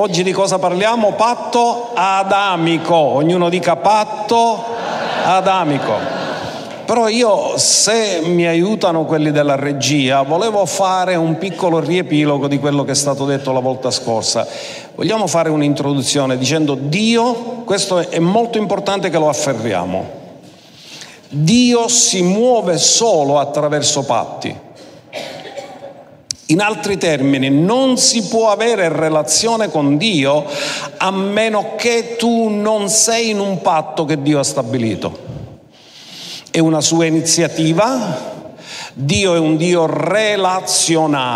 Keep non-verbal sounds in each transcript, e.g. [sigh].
Oggi di cosa parliamo? Patto adamico. Ognuno dica patto adamico. Però io, se mi aiutano quelli della regia, volevo fare un piccolo riepilogo di quello che è stato detto la volta scorsa. Vogliamo fare un'introduzione dicendo Dio, questo è molto importante che lo afferriamo. Dio si muove solo attraverso patti. In altri termini, non si può avere relazione con Dio a meno che tu non sei in un patto che Dio ha stabilito è una iniziativa, Dio è un Dio relazionale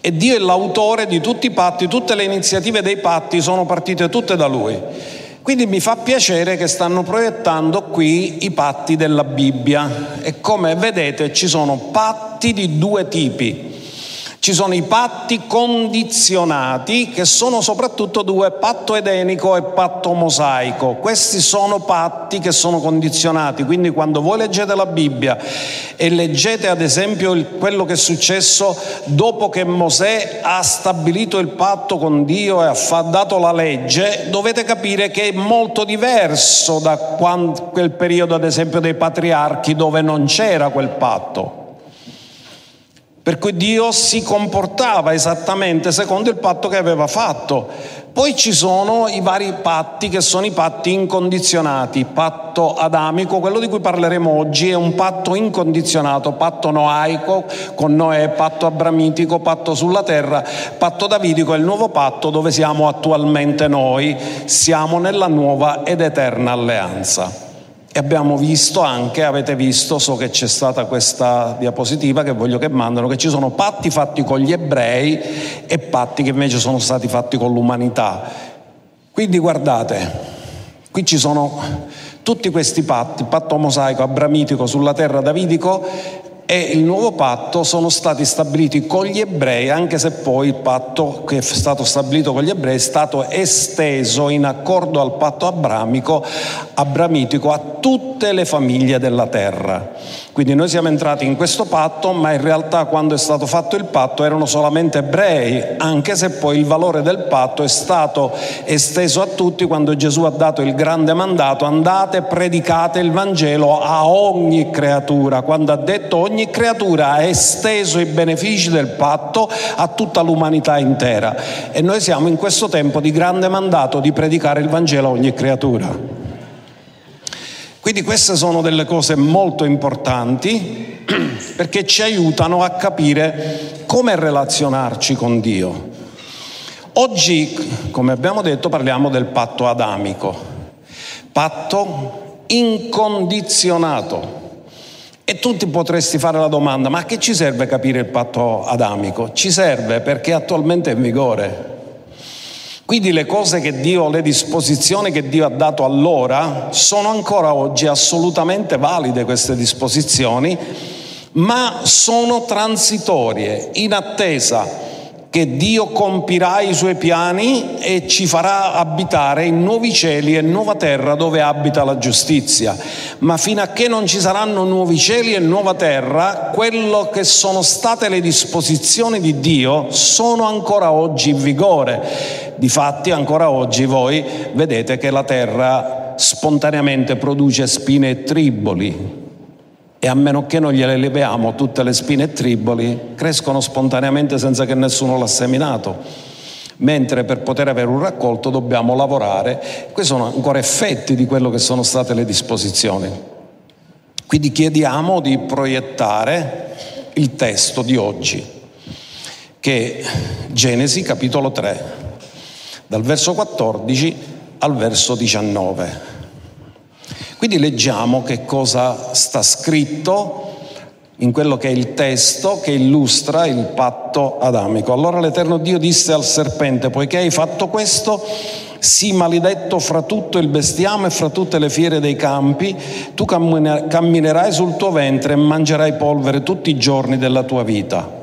e Dio è l'autore di tutti i patti, tutte le iniziative dei patti sono partite tutte da Lui. Quindi mi fa piacere che stanno proiettando qui i patti della Bibbia e come vedete ci sono patti di due tipi. Ci sono i patti condizionati che sono soprattutto due, patto edenico e patto mosaico. Questi sono patti che sono condizionati, quindi quando voi leggete la Bibbia e leggete ad esempio quello che è successo dopo che Mosè ha stabilito il patto con Dio e ha dato la legge, dovete capire che è molto diverso da quel periodo ad esempio dei patriarchi dove non c'era quel patto. Per cui Dio si comportava esattamente secondo il patto che aveva fatto. Poi ci sono i vari patti che sono i patti incondizionati. Patto adamico, quello di cui parleremo oggi, è un patto incondizionato, patto noaico con Noè, patto abramitico, patto sulla terra, patto davidico è il nuovo patto dove siamo attualmente noi. Siamo nella nuova ed eterna alleanza. Abbiamo visto anche, avete visto, so che c'è stata questa diapositiva che voglio che mandano, che ci sono patti fatti con gli ebrei e patti che invece sono stati fatti con l'umanità. Quindi guardate, qui ci sono tutti questi patti, patto mosaico, abramitico sulla terra davidico e il nuovo patto sono stati stabiliti con gli ebrei, anche se poi il patto che è stato stabilito con gli ebrei è stato esteso in accordo al patto abramico, abramitico a tutte le famiglie della terra. Quindi noi siamo entrati in questo patto, ma in realtà quando è stato fatto il patto erano solamente ebrei, anche se poi il valore del patto è stato esteso a tutti quando Gesù ha dato il grande mandato, andate, predicate il Vangelo a ogni creatura. Quando ha detto ogni creatura ha esteso i benefici del patto a tutta l'umanità intera. E noi siamo in questo tempo di grande mandato di predicare il Vangelo a ogni creatura. Quindi queste sono delle cose molto importanti perché ci aiutano a capire come relazionarci con Dio. Oggi, come abbiamo detto, parliamo del patto adamico, patto incondizionato. E tu ti potresti fare la domanda, ma a che ci serve capire il patto adamico? Ci serve perché attualmente è in vigore. Quindi le cose che Dio, le disposizioni che Dio ha dato allora sono ancora oggi assolutamente valide queste disposizioni, ma sono transitorie, in attesa che Dio compirà i suoi piani e ci farà abitare in nuovi cieli e nuova terra dove abita la giustizia. Ma fino a che non ci saranno nuovi cieli e nuova terra, quello che sono state le disposizioni di Dio sono ancora oggi in vigore. Difatti ancora oggi voi vedete che la terra spontaneamente produce spine e triboli, e a meno che non gliele leviamo tutte le spine e triboli, crescono spontaneamente senza che nessuno l'ha seminato. Mentre per poter avere un raccolto dobbiamo lavorare. Questi sono ancora effetti di quello che sono state le disposizioni. Quindi chiediamo di proiettare il testo di oggi, che è Genesi capitolo 3, dal verso 14 al verso 19. Quindi leggiamo che cosa sta scritto in quello che è il testo che illustra il patto adamico. Allora l'Eterno Dio disse al serpente, poiché hai fatto questo, sii maledetto fra tutto il bestiame e fra tutte le fiere dei campi, tu camminerai sul tuo ventre e mangerai polvere tutti i giorni della tua vita.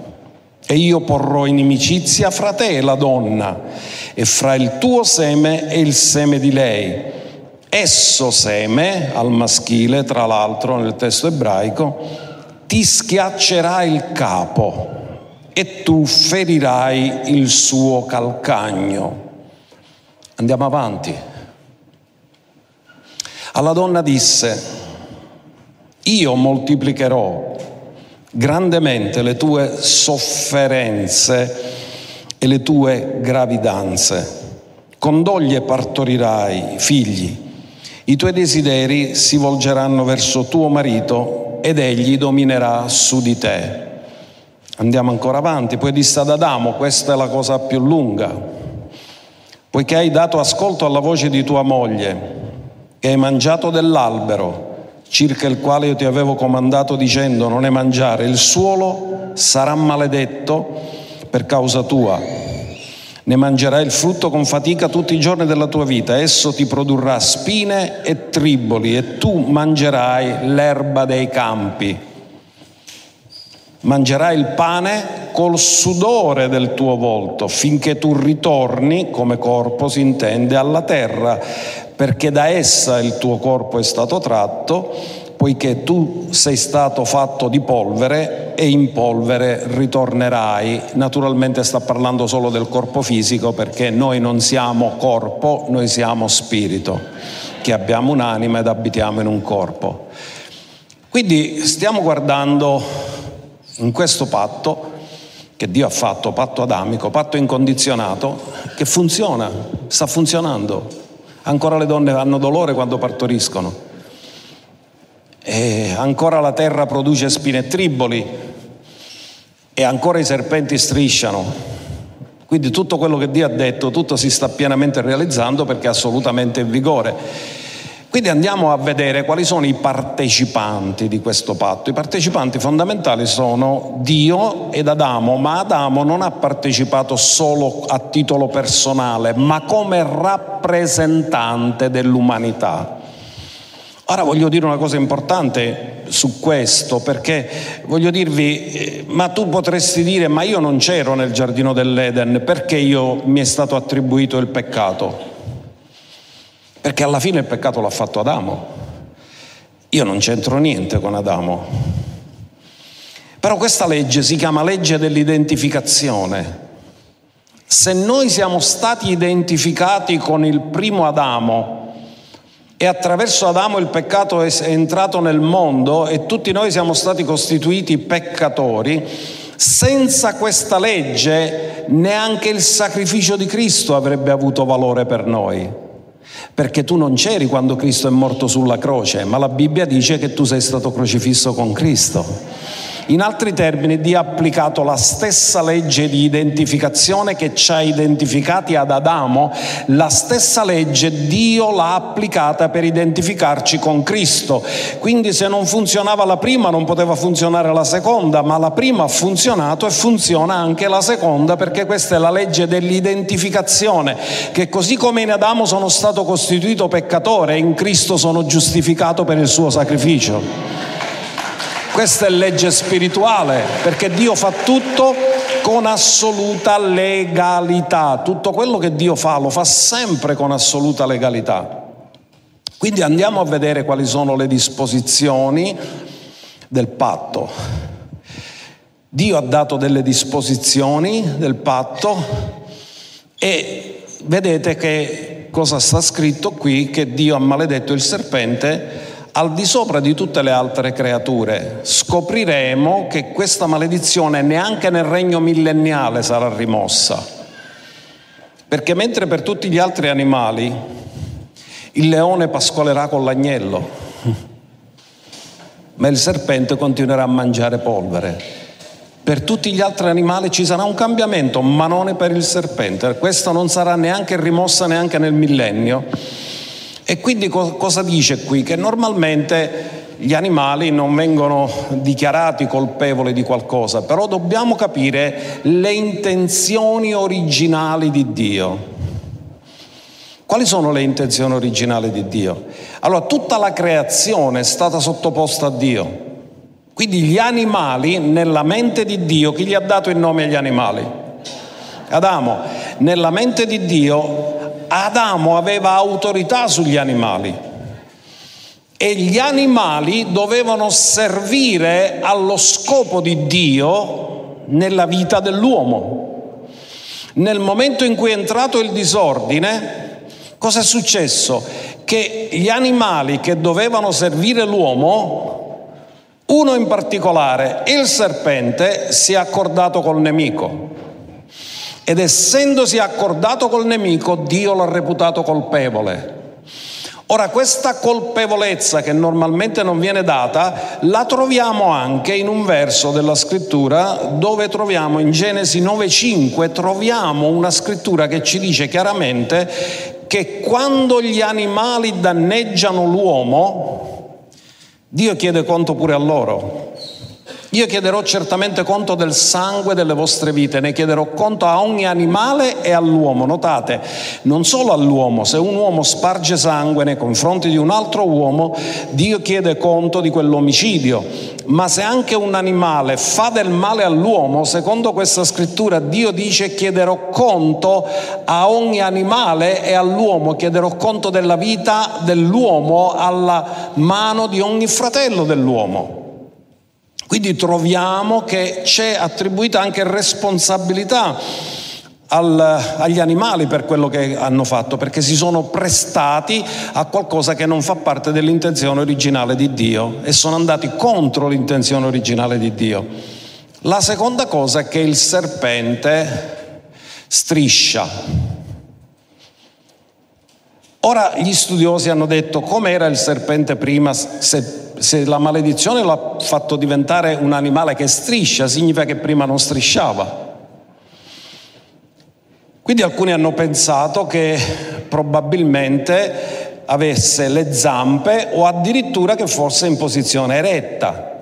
E io porrò inimicizia fra te e la donna, e fra il tuo seme e il seme di lei Esso seme al maschile, tra l'altro nel testo ebraico, ti schiaccerà il capo e tu ferirai il suo calcagno. Andiamo avanti. Alla donna disse, io moltiplicherò grandemente le tue sofferenze e le tue gravidanze. Con doglie partorirai figli. I tuoi desideri si volgeranno verso tuo marito ed egli dominerà su di te. Andiamo ancora avanti, poi disse ad Adamo, questa è la cosa più lunga, poiché hai dato ascolto alla voce di tua moglie e hai mangiato dell'albero circa il quale io ti avevo comandato dicendo non ne mangiare, il suolo sarà maledetto per causa tua. Ne mangerai il frutto con fatica tutti i giorni della tua vita, esso ti produrrà spine e triboli e tu mangerai l'erba dei campi. Mangerai il pane col sudore del tuo volto finché tu ritorni, come corpo si intende, alla terra, perché da essa il tuo corpo è stato tratto, poiché tu sei stato fatto di polvere e in polvere ritornerai. Naturalmente sta parlando solo del corpo fisico perché noi non siamo corpo, noi siamo spirito, che abbiamo un'anima ed abitiamo in un corpo. Quindi stiamo guardando in questo patto che Dio ha fatto, patto adamico, patto incondizionato, che funziona, sta funzionando. Ancora le donne hanno dolore quando partoriscono. E ancora la terra produce spine e triboli e ancora i serpenti strisciano. Quindi tutto quello che Dio ha detto, tutto si sta pienamente realizzando perché è assolutamente in vigore. Quindi andiamo a vedere quali sono i partecipanti di questo patto. I partecipanti fondamentali sono Dio ed Adamo, ma Adamo non ha partecipato solo a titolo personale, ma come rappresentante dell'umanità. Ora voglio dire una cosa importante su questo, perché voglio dirvi, eh, ma tu potresti dire, ma io non c'ero nel giardino dell'Eden, perché io mi è stato attribuito il peccato? Perché alla fine il peccato l'ha fatto Adamo. Io non c'entro niente con Adamo. Però questa legge si chiama legge dell'identificazione. Se noi siamo stati identificati con il primo Adamo e attraverso Adamo il peccato è entrato nel mondo e tutti noi siamo stati costituiti peccatori, senza questa legge neanche il sacrificio di Cristo avrebbe avuto valore per noi perché tu non c'eri quando Cristo è morto sulla croce, ma la Bibbia dice che tu sei stato crocifisso con Cristo. In altri termini, Dio ha applicato la stessa legge di identificazione che ci ha identificati ad Adamo, la stessa legge Dio l'ha applicata per identificarci con Cristo. Quindi se non funzionava la prima non poteva funzionare la seconda, ma la prima ha funzionato e funziona anche la seconda perché questa è la legge dell'identificazione, che così come in Adamo sono stato costituito peccatore, in Cristo sono giustificato per il suo sacrificio. Questa è legge spirituale, perché Dio fa tutto con assoluta legalità. Tutto quello che Dio fa lo fa sempre con assoluta legalità. Quindi andiamo a vedere quali sono le disposizioni del patto. Dio ha dato delle disposizioni del patto e vedete che cosa sta scritto qui, che Dio ha maledetto il serpente al di sopra di tutte le altre creature. Scopriremo che questa maledizione neanche nel regno millenniale sarà rimossa. Perché mentre per tutti gli altri animali il leone pascolerà con l'agnello, ma il serpente continuerà a mangiare polvere. Per tutti gli altri animali ci sarà un cambiamento, ma non per il serpente. Questa non sarà neanche rimossa neanche nel millennio e quindi co- cosa dice qui? Che normalmente gli animali non vengono dichiarati colpevoli di qualcosa, però dobbiamo capire le intenzioni originali di Dio. Quali sono le intenzioni originali di Dio? Allora, tutta la creazione è stata sottoposta a Dio. Quindi gli animali, nella mente di Dio, chi gli ha dato il nome agli animali? Adamo. Nella mente di Dio Adamo aveva autorità sugli animali e gli animali dovevano servire allo scopo di Dio nella vita dell'uomo. Nel momento in cui è entrato il disordine, cosa è successo? Che gli animali che dovevano servire l'uomo, uno in particolare, il serpente, si è accordato col nemico. Ed essendosi accordato col nemico, Dio l'ha reputato colpevole. Ora, questa colpevolezza che normalmente non viene data, la troviamo anche in un verso della scrittura dove troviamo in Genesi 9.5, troviamo una scrittura che ci dice chiaramente che quando gli animali danneggiano l'uomo, Dio chiede conto pure a loro. Io chiederò certamente conto del sangue delle vostre vite, ne chiederò conto a ogni animale e all'uomo. Notate, non solo all'uomo, se un uomo sparge sangue nei confronti di un altro uomo, Dio chiede conto di quell'omicidio. Ma se anche un animale fa del male all'uomo, secondo questa scrittura Dio dice chiederò conto a ogni animale e all'uomo, chiederò conto della vita dell'uomo alla mano di ogni fratello dell'uomo. Quindi troviamo che c'è attribuita anche responsabilità al, agli animali per quello che hanno fatto, perché si sono prestati a qualcosa che non fa parte dell'intenzione originale di Dio e sono andati contro l'intenzione originale di Dio. La seconda cosa è che il serpente striscia. Ora gli studiosi hanno detto come era il serpente prima, se se la maledizione l'ha fatto diventare un animale che striscia, significa che prima non strisciava. Quindi alcuni hanno pensato che probabilmente avesse le zampe o addirittura che fosse in posizione eretta.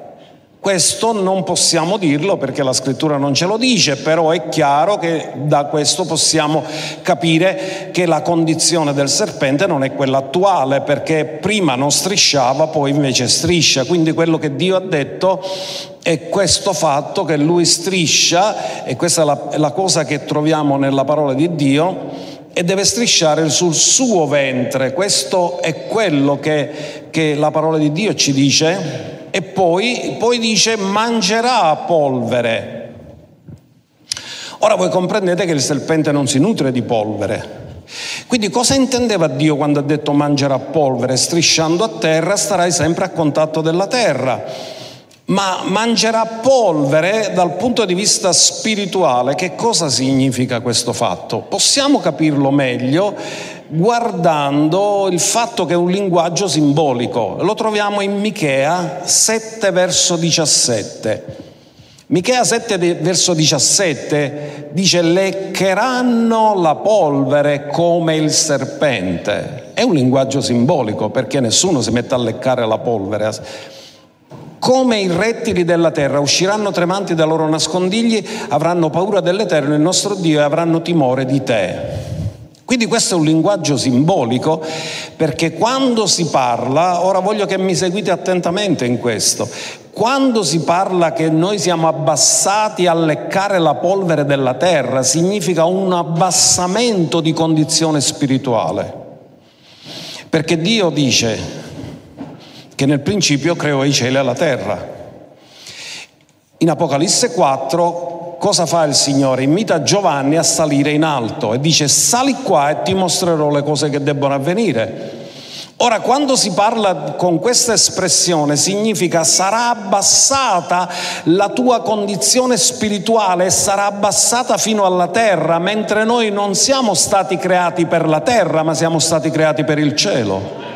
Questo non possiamo dirlo perché la scrittura non ce lo dice, però è chiaro che da questo possiamo capire che la condizione del serpente non è quella attuale, perché prima non strisciava, poi invece striscia. Quindi quello che Dio ha detto è questo fatto che lui striscia, e questa è la, la cosa che troviamo nella parola di Dio, e deve strisciare sul suo ventre. Questo è quello che, che la parola di Dio ci dice e poi, poi dice mangerà polvere. Ora voi comprendete che il serpente non si nutre di polvere. Quindi cosa intendeva Dio quando ha detto mangerà polvere? Strisciando a terra starai sempre a contatto della terra. Ma mangerà polvere dal punto di vista spirituale, che cosa significa questo fatto? Possiamo capirlo meglio guardando il fatto che è un linguaggio simbolico. Lo troviamo in Michea 7 verso 17. Michea 7 verso 17 dice leccheranno la polvere come il serpente. È un linguaggio simbolico perché nessuno si mette a leccare la polvere. Come i rettili della terra usciranno tremanti dai loro nascondigli, avranno paura dell'Eterno, il nostro Dio, e avranno timore di te. Quindi questo è un linguaggio simbolico perché quando si parla, ora voglio che mi seguite attentamente in questo, quando si parla che noi siamo abbassati a leccare la polvere della terra, significa un abbassamento di condizione spirituale. Perché Dio dice che nel principio creò i cieli e la terra. In Apocalisse 4 cosa fa il Signore? Invita Giovanni a salire in alto e dice sali qua e ti mostrerò le cose che debbono avvenire. Ora, quando si parla con questa espressione, significa sarà abbassata la tua condizione spirituale sarà abbassata fino alla terra, mentre noi non siamo stati creati per la terra, ma siamo stati creati per il cielo.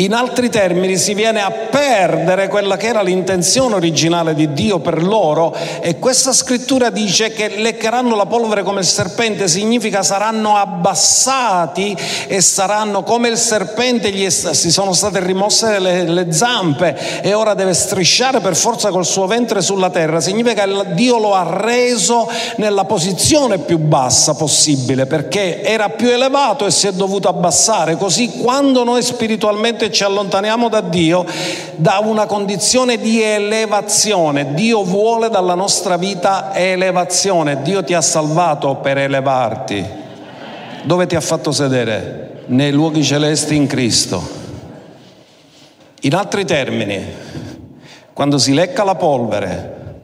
In altri termini si viene a perdere quella che era l'intenzione originale di Dio per loro e questa scrittura dice che leccheranno la polvere come il serpente, significa saranno abbassati e saranno come il serpente, gli si sono state rimosse le, le zampe e ora deve strisciare per forza col suo ventre sulla terra, significa che Dio lo ha reso nella posizione più bassa possibile perché era più elevato e si è dovuto abbassare, così quando noi spiritualmente ci allontaniamo da Dio, da una condizione di elevazione. Dio vuole dalla nostra vita elevazione. Dio ti ha salvato per elevarti. Dove ti ha fatto sedere? Nei luoghi celesti in Cristo. In altri termini, quando si lecca la polvere,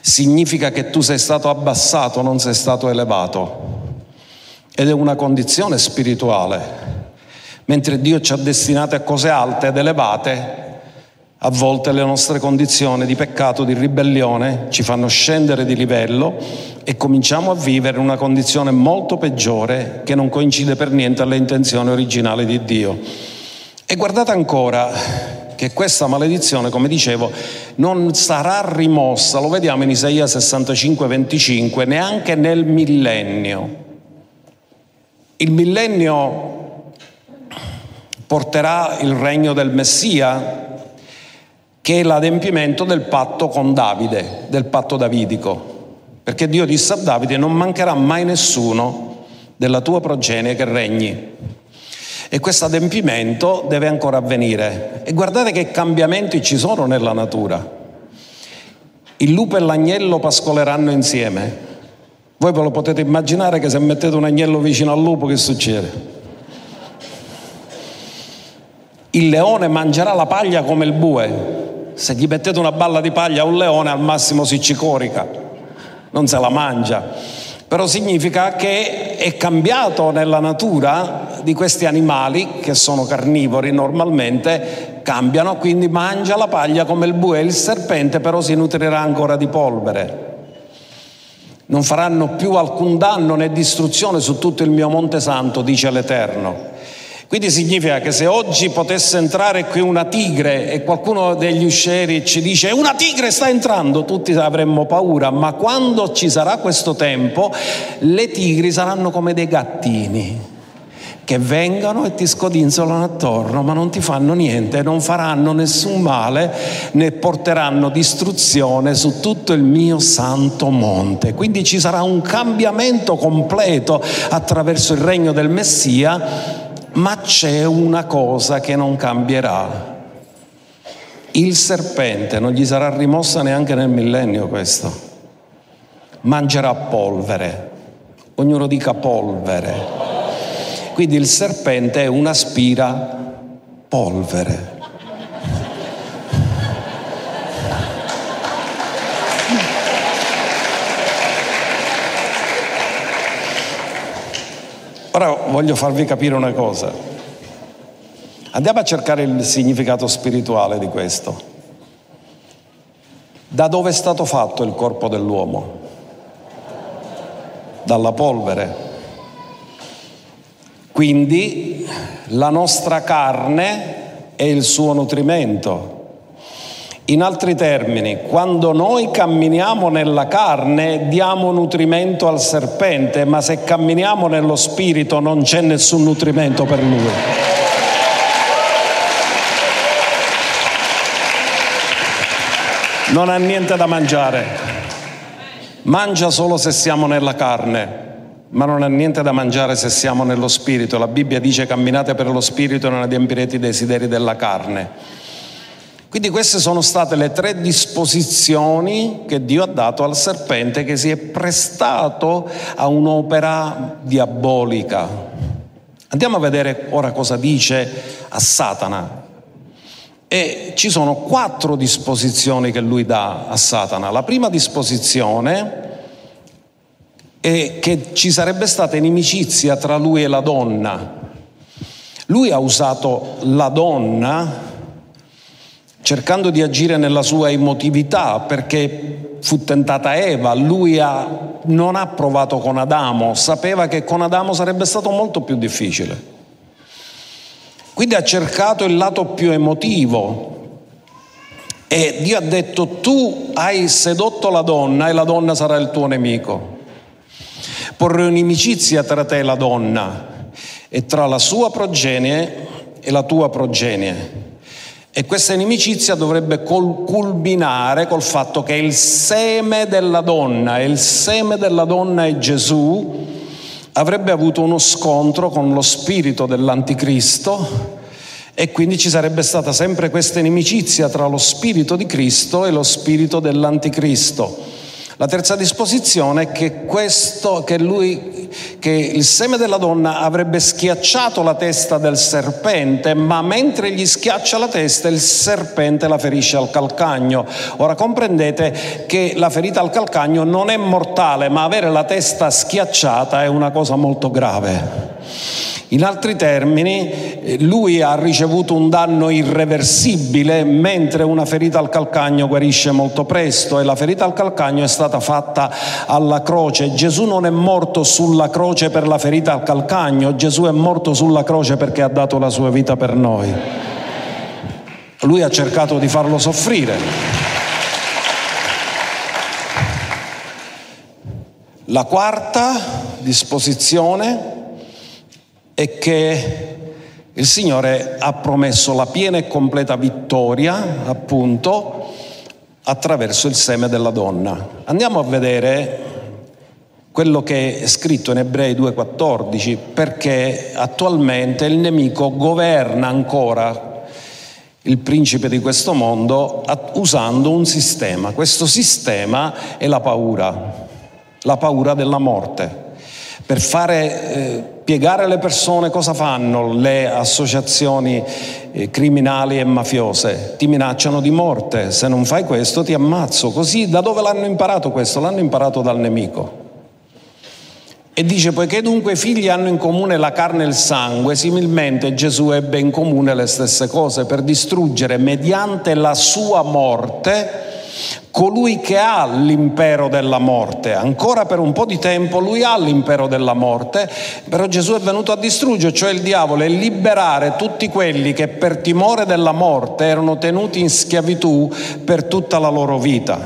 significa che tu sei stato abbassato, non sei stato elevato. Ed è una condizione spirituale. Mentre Dio ci ha destinati a cose alte ed elevate, a volte le nostre condizioni di peccato, di ribellione ci fanno scendere di livello e cominciamo a vivere una condizione molto peggiore che non coincide per niente alle intenzioni originali di Dio. E guardate ancora che questa maledizione, come dicevo, non sarà rimossa, lo vediamo in Isaia 65, 25, neanche nel millennio. Il millennio porterà il regno del Messia che è l'adempimento del patto con Davide, del patto davidico, perché Dio disse a Davide non mancherà mai nessuno della tua progenie che regni. E questo adempimento deve ancora avvenire. E guardate che cambiamenti ci sono nella natura. Il lupo e l'agnello pascoleranno insieme. Voi ve lo potete immaginare che se mettete un agnello vicino al lupo che succede? Il leone mangerà la paglia come il bue, se gli mettete una balla di paglia a un leone al massimo si cicorica, non se la mangia. Però significa che è cambiato nella natura di questi animali che sono carnivori normalmente, cambiano, quindi mangia la paglia come il bue il serpente, però si nutrirà ancora di polvere. Non faranno più alcun danno né distruzione su tutto il mio monte santo, dice l'Eterno. Quindi significa che se oggi potesse entrare qui una tigre e qualcuno degli uscieri ci dice una tigre sta entrando, tutti avremmo paura, ma quando ci sarà questo tempo le tigri saranno come dei gattini che vengano e ti scodinzolano attorno, ma non ti fanno niente, non faranno nessun male, né porteranno distruzione su tutto il mio santo monte. Quindi ci sarà un cambiamento completo attraverso il regno del Messia ma c'è una cosa che non cambierà. Il serpente non gli sarà rimossa neanche nel millennio questo. Mangerà polvere. Ognuno dica polvere. Quindi il serpente è una spira polvere. Ora voglio farvi capire una cosa. Andiamo a cercare il significato spirituale di questo. Da dove è stato fatto il corpo dell'uomo? Dalla polvere. Quindi la nostra carne è il suo nutrimento. In altri termini, quando noi camminiamo nella carne diamo nutrimento al serpente, ma se camminiamo nello spirito non c'è nessun nutrimento per lui. Non ha niente da mangiare. Mangia solo se siamo nella carne, ma non ha niente da mangiare se siamo nello spirito. La Bibbia dice camminate per lo spirito e non adempirete i desideri della carne. Quindi queste sono state le tre disposizioni che Dio ha dato al serpente che si è prestato a un'opera diabolica. Andiamo a vedere ora cosa dice a Satana. E ci sono quattro disposizioni che lui dà a Satana. La prima disposizione è che ci sarebbe stata inimicizia tra lui e la donna. Lui ha usato la donna cercando di agire nella sua emotività, perché fu tentata Eva, lui ha, non ha provato con Adamo, sapeva che con Adamo sarebbe stato molto più difficile. Quindi ha cercato il lato più emotivo e Dio ha detto tu hai sedotto la donna e la donna sarà il tuo nemico. Porrò un'inimicizia tra te e la donna e tra la sua progenie e la tua progenie e questa inimicizia dovrebbe culminare col fatto che il seme della donna il seme della donna è Gesù avrebbe avuto uno scontro con lo spirito dell'anticristo e quindi ci sarebbe stata sempre questa inimicizia tra lo spirito di Cristo e lo spirito dell'anticristo. La terza disposizione è che, questo, che, lui, che il seme della donna avrebbe schiacciato la testa del serpente, ma mentre gli schiaccia la testa il serpente la ferisce al calcagno. Ora comprendete che la ferita al calcagno non è mortale, ma avere la testa schiacciata è una cosa molto grave. In altri termini, lui ha ricevuto un danno irreversibile, mentre una ferita al calcagno guarisce molto presto e la ferita al calcagno è stata fatta alla croce. Gesù non è morto sulla croce per la ferita al calcagno, Gesù è morto sulla croce perché ha dato la sua vita per noi. Lui ha cercato di farlo soffrire. La quarta disposizione è che il Signore ha promesso la piena e completa vittoria, appunto, attraverso il seme della donna. Andiamo a vedere quello che è scritto in Ebrei 2,14, perché attualmente il nemico governa ancora il principe di questo mondo usando un sistema. Questo sistema è la paura, la paura della morte. Per fare eh, piegare le persone cosa fanno le associazioni eh, criminali e mafiose? Ti minacciano di morte, se non fai questo ti ammazzo. Così da dove l'hanno imparato questo? L'hanno imparato dal nemico. E dice, poiché dunque i figli hanno in comune la carne e il sangue, similmente Gesù ebbe in comune le stesse cose per distruggere mediante la sua morte colui che ha l'impero della morte. Ancora per un po' di tempo lui ha l'impero della morte, però Gesù è venuto a distruggere, cioè il diavolo, e liberare tutti quelli che per timore della morte erano tenuti in schiavitù per tutta la loro vita.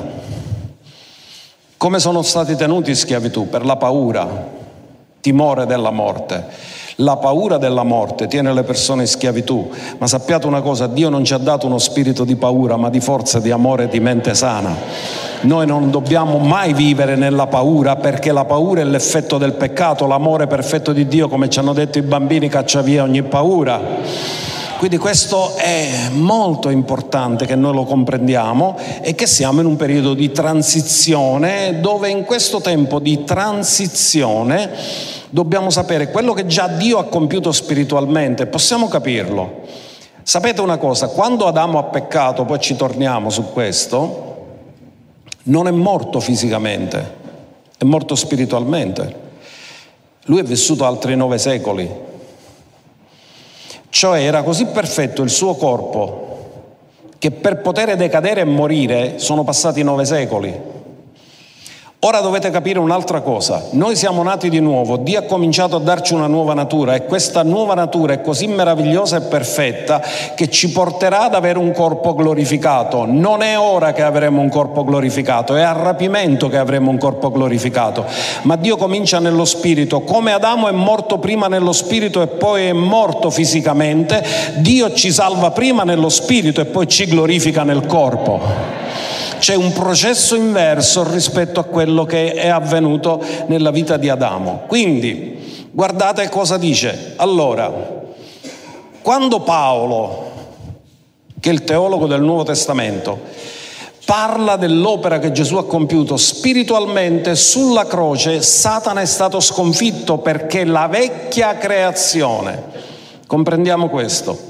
Come sono stati tenuti in schiavitù? Per la paura, timore della morte. La paura della morte tiene le persone in schiavitù, ma sappiate una cosa, Dio non ci ha dato uno spirito di paura, ma di forza, di amore e di mente sana. Noi non dobbiamo mai vivere nella paura perché la paura è l'effetto del peccato, l'amore perfetto di Dio, come ci hanno detto i bambini, caccia via ogni paura. Quindi questo è molto importante che noi lo comprendiamo e che siamo in un periodo di transizione dove in questo tempo di transizione dobbiamo sapere quello che già Dio ha compiuto spiritualmente, possiamo capirlo. Sapete una cosa, quando Adamo ha peccato, poi ci torniamo su questo, non è morto fisicamente, è morto spiritualmente. Lui è vissuto altri nove secoli, cioè era così perfetto il suo corpo che per poter decadere e morire sono passati nove secoli. Ora dovete capire un'altra cosa, noi siamo nati di nuovo, Dio ha cominciato a darci una nuova natura e questa nuova natura è così meravigliosa e perfetta che ci porterà ad avere un corpo glorificato. Non è ora che avremo un corpo glorificato, è a rapimento che avremo un corpo glorificato, ma Dio comincia nello spirito, come Adamo è morto prima nello spirito e poi è morto fisicamente, Dio ci salva prima nello spirito e poi ci glorifica nel corpo. C'è un processo inverso rispetto a quello che è avvenuto nella vita di Adamo. Quindi, guardate cosa dice. Allora, quando Paolo, che è il teologo del Nuovo Testamento, parla dell'opera che Gesù ha compiuto spiritualmente sulla croce, Satana è stato sconfitto perché la vecchia creazione, comprendiamo questo,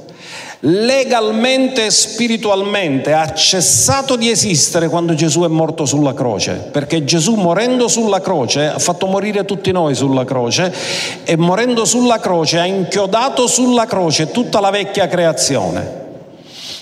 legalmente e spiritualmente ha cessato di esistere quando Gesù è morto sulla croce, perché Gesù morendo sulla croce ha fatto morire tutti noi sulla croce e morendo sulla croce ha inchiodato sulla croce tutta la vecchia creazione.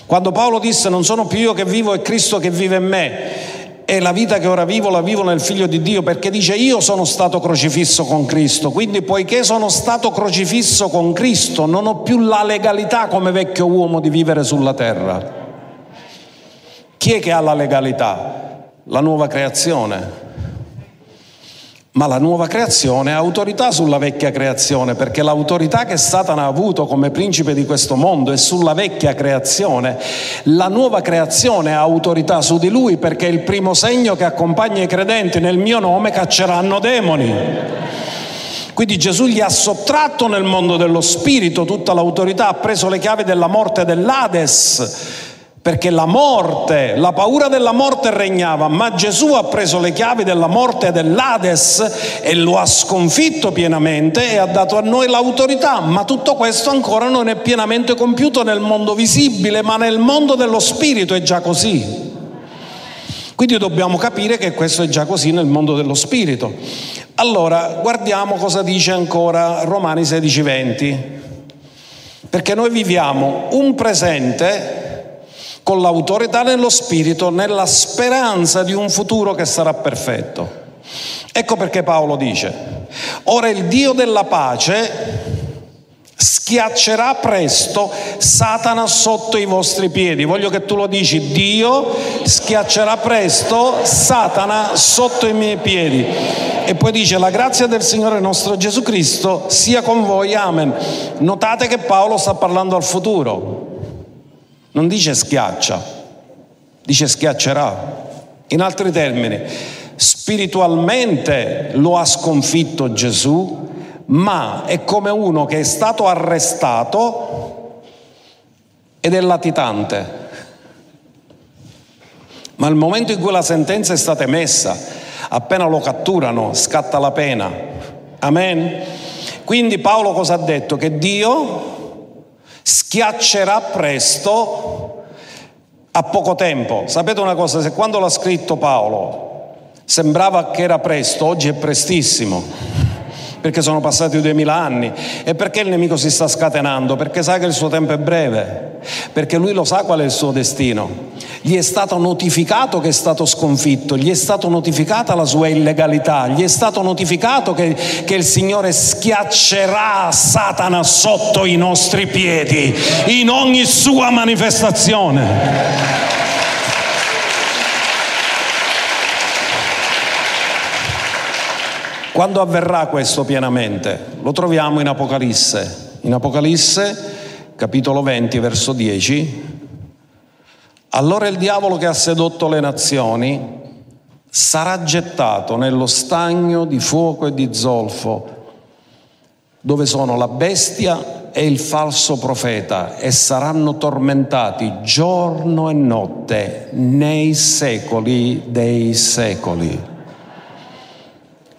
Quando Paolo disse non sono più io che vivo, è Cristo che vive in me, e la vita che ora vivo la vivo nel figlio di Dio perché dice io sono stato crocifisso con Cristo, quindi poiché sono stato crocifisso con Cristo non ho più la legalità come vecchio uomo di vivere sulla terra. Chi è che ha la legalità? La nuova creazione ma la nuova creazione ha autorità sulla vecchia creazione, perché l'autorità che Satana ha avuto come principe di questo mondo è sulla vecchia creazione. La nuova creazione ha autorità su di lui perché è il primo segno che accompagna i credenti nel mio nome cacceranno demoni. Quindi Gesù gli ha sottratto nel mondo dello spirito tutta l'autorità, ha preso le chiavi della morte dell'Ades perché la morte, la paura della morte regnava, ma Gesù ha preso le chiavi della morte dell'Ades e lo ha sconfitto pienamente e ha dato a noi l'autorità, ma tutto questo ancora non è pienamente compiuto nel mondo visibile, ma nel mondo dello spirito è già così. Quindi dobbiamo capire che questo è già così nel mondo dello spirito. Allora, guardiamo cosa dice ancora Romani 16:20. Perché noi viviamo un presente con l'autorità nello spirito, nella speranza di un futuro che sarà perfetto. Ecco perché Paolo dice, ora il Dio della pace schiaccerà presto Satana sotto i vostri piedi. Voglio che tu lo dici, Dio schiaccerà presto Satana sotto i miei piedi. E poi dice, la grazia del Signore nostro Gesù Cristo sia con voi, amen. Notate che Paolo sta parlando al futuro. Non dice schiaccia, dice schiaccerà. In altri termini, spiritualmente lo ha sconfitto Gesù, ma è come uno che è stato arrestato ed è latitante. Ma al momento in cui la sentenza è stata emessa, appena lo catturano, scatta la pena. Amen. Quindi Paolo cosa ha detto? Che Dio schiaccerà presto a poco tempo. Sapete una cosa, se quando l'ha scritto Paolo sembrava che era presto, oggi è prestissimo perché sono passati duemila anni. E perché il nemico si sta scatenando? Perché sa che il suo tempo è breve, perché lui lo sa qual è il suo destino. Gli è stato notificato che è stato sconfitto, gli è stata notificata la sua illegalità, gli è stato notificato che, che il Signore schiaccerà Satana sotto i nostri piedi in ogni sua manifestazione. Quando avverrà questo pienamente? Lo troviamo in Apocalisse. In Apocalisse, capitolo 20, verso 10. Allora il diavolo che ha sedotto le nazioni sarà gettato nello stagno di fuoco e di zolfo, dove sono la bestia e il falso profeta, e saranno tormentati giorno e notte nei secoli dei secoli.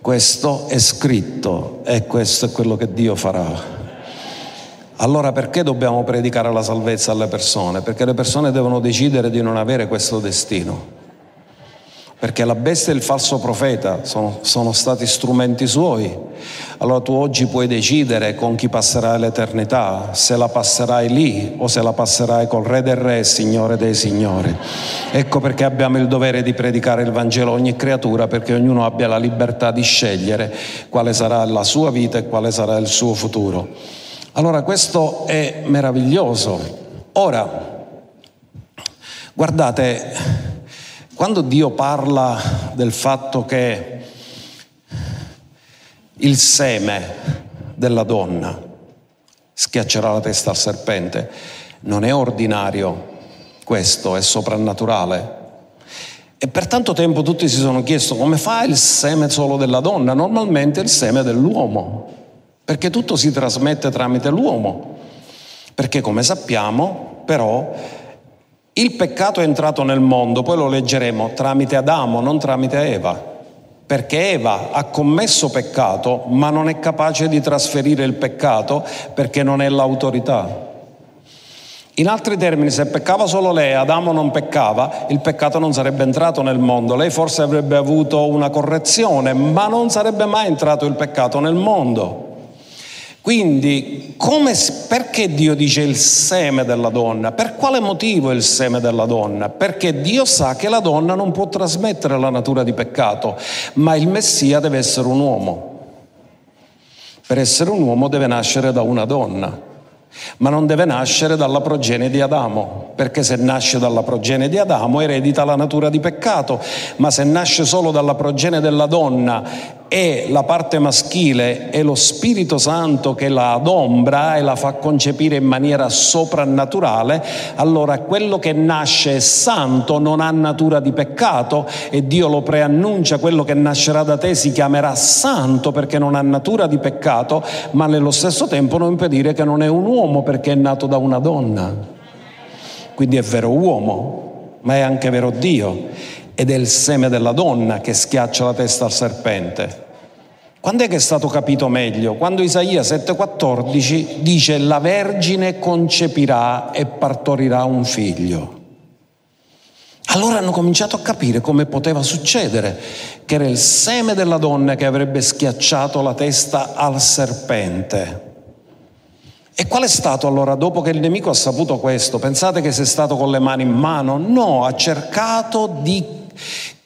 Questo è scritto e questo è quello che Dio farà. Allora perché dobbiamo predicare la salvezza alle persone? Perché le persone devono decidere di non avere questo destino perché la bestia e il falso profeta sono, sono, stati strumenti suoi. Allora tu oggi puoi decidere con chi passerai l'eternità, se la passerai lì o se la passerai col Re del Re, Signore dei Signori. Ecco perché abbiamo il dovere di predicare il Vangelo a ogni creatura, perché ognuno abbia la libertà di scegliere quale sarà la sua vita e quale sarà il suo futuro. Allora questo è meraviglioso. Ora, guardate, quando Dio parla del fatto che il seme della donna schiaccerà la testa al serpente, non è ordinario questo, è soprannaturale. E per tanto tempo tutti si sono chiesto come fa il seme solo della donna? Normalmente il seme dell'uomo, perché tutto si trasmette tramite l'uomo. Perché come sappiamo, però, il peccato è entrato nel mondo, poi lo leggeremo, tramite Adamo, non tramite Eva, perché Eva ha commesso peccato, ma non è capace di trasferire il peccato perché non è l'autorità. In altri termini, se peccava solo lei, Adamo non peccava, il peccato non sarebbe entrato nel mondo. Lei forse avrebbe avuto una correzione, ma non sarebbe mai entrato il peccato nel mondo. Quindi, come, perché Dio dice il seme della donna? Per quale motivo il seme della donna? Perché Dio sa che la donna non può trasmettere la natura di peccato, ma il Messia deve essere un uomo. Per essere un uomo deve nascere da una donna ma non deve nascere dalla progenie di Adamo, perché se nasce dalla progenie di Adamo eredita la natura di peccato, ma se nasce solo dalla progenie della donna e la parte maschile è lo Spirito Santo che la adombra e la fa concepire in maniera soprannaturale, allora quello che nasce è santo, non ha natura di peccato e Dio lo preannuncia, quello che nascerà da te si chiamerà santo perché non ha natura di peccato, ma nello stesso tempo non impedire che non è un uomo perché è nato da una donna. quindi è vero uomo, ma è anche vero Dio ed è il seme della donna che schiaccia la testa al serpente. Quando è che è stato capito meglio? Quando Isaia 7:14 dice la Vergine concepirà e partorirà un figlio. Allora hanno cominciato a capire come poteva succedere, che era il seme della donna che avrebbe schiacciato la testa al serpente. E qual è stato allora, dopo che il nemico ha saputo questo? Pensate che sia stato con le mani in mano? No, ha cercato di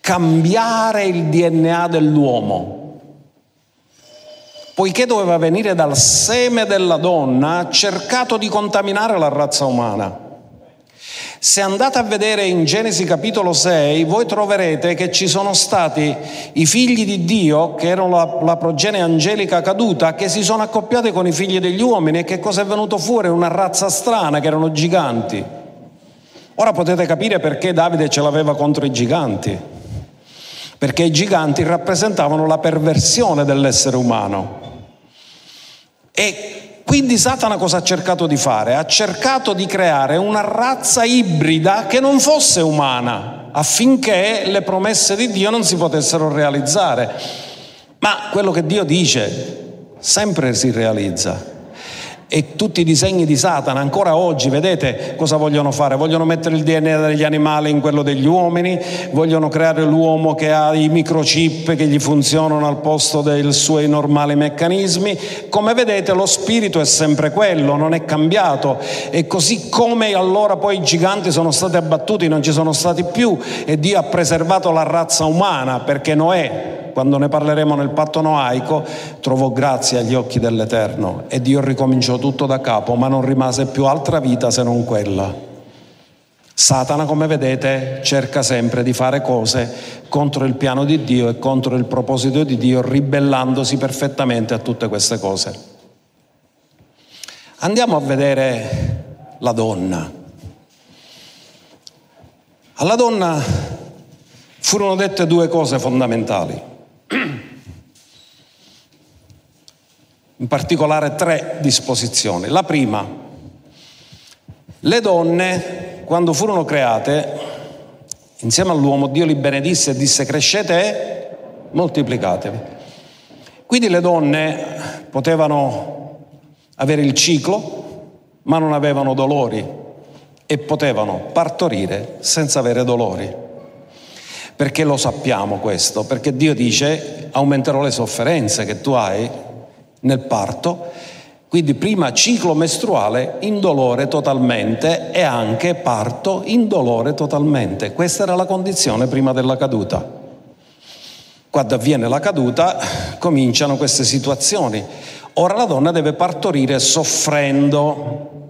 cambiare il DNA dell'uomo poiché doveva venire dal seme della donna, ha cercato di contaminare la razza umana. Se andate a vedere in Genesi capitolo 6, voi troverete che ci sono stati i figli di Dio, che erano la, la progenie angelica caduta, che si sono accoppiati con i figli degli uomini e che cosa è venuto fuori? Una razza strana, che erano giganti. Ora potete capire perché Davide ce l'aveva contro i giganti, perché i giganti rappresentavano la perversione dell'essere umano. E quindi Satana cosa ha cercato di fare? Ha cercato di creare una razza ibrida che non fosse umana, affinché le promesse di Dio non si potessero realizzare. Ma quello che Dio dice sempre si realizza e tutti i disegni di Satana ancora oggi, vedete cosa vogliono fare? Vogliono mettere il DNA degli animali in quello degli uomini, vogliono creare l'uomo che ha i microchip che gli funzionano al posto dei suoi normali meccanismi. Come vedete lo spirito è sempre quello, non è cambiato e così come allora poi i giganti sono stati abbattuti, non ci sono stati più e Dio ha preservato la razza umana perché Noè quando ne parleremo nel patto noaico, trovò grazia agli occhi dell'Eterno e Dio ricominciò tutto da capo, ma non rimase più altra vita se non quella. Satana, come vedete, cerca sempre di fare cose contro il piano di Dio e contro il proposito di Dio, ribellandosi perfettamente a tutte queste cose. Andiamo a vedere la donna. Alla donna furono dette due cose fondamentali. In particolare tre disposizioni. La prima, le donne, quando furono create, insieme all'uomo, Dio li benedisse e disse crescete e moltiplicatevi. Quindi le donne potevano avere il ciclo, ma non avevano dolori e potevano partorire senza avere dolori. Perché lo sappiamo questo? Perché Dio dice aumenterò le sofferenze che tu hai nel parto, quindi prima ciclo mestruale indolore totalmente e anche parto indolore totalmente. Questa era la condizione prima della caduta. Quando avviene la caduta cominciano queste situazioni. Ora la donna deve partorire soffrendo,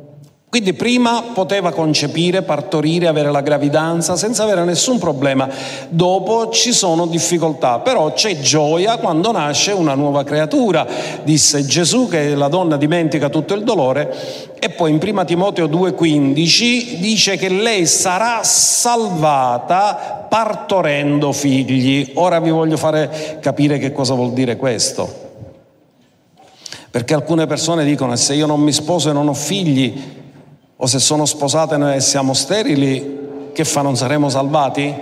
quindi prima poteva concepire, partorire, avere la gravidanza senza avere nessun problema. Dopo ci sono difficoltà, però c'è gioia quando nasce una nuova creatura. Disse Gesù che la donna dimentica tutto il dolore e poi in 1 Timoteo 2:15 dice che lei sarà salvata partorendo figli. Ora vi voglio fare capire che cosa vuol dire questo. Perché alcune persone dicono se io non mi sposo e non ho figli, o se sono sposate noi e siamo sterili, che fa? Non saremo salvati?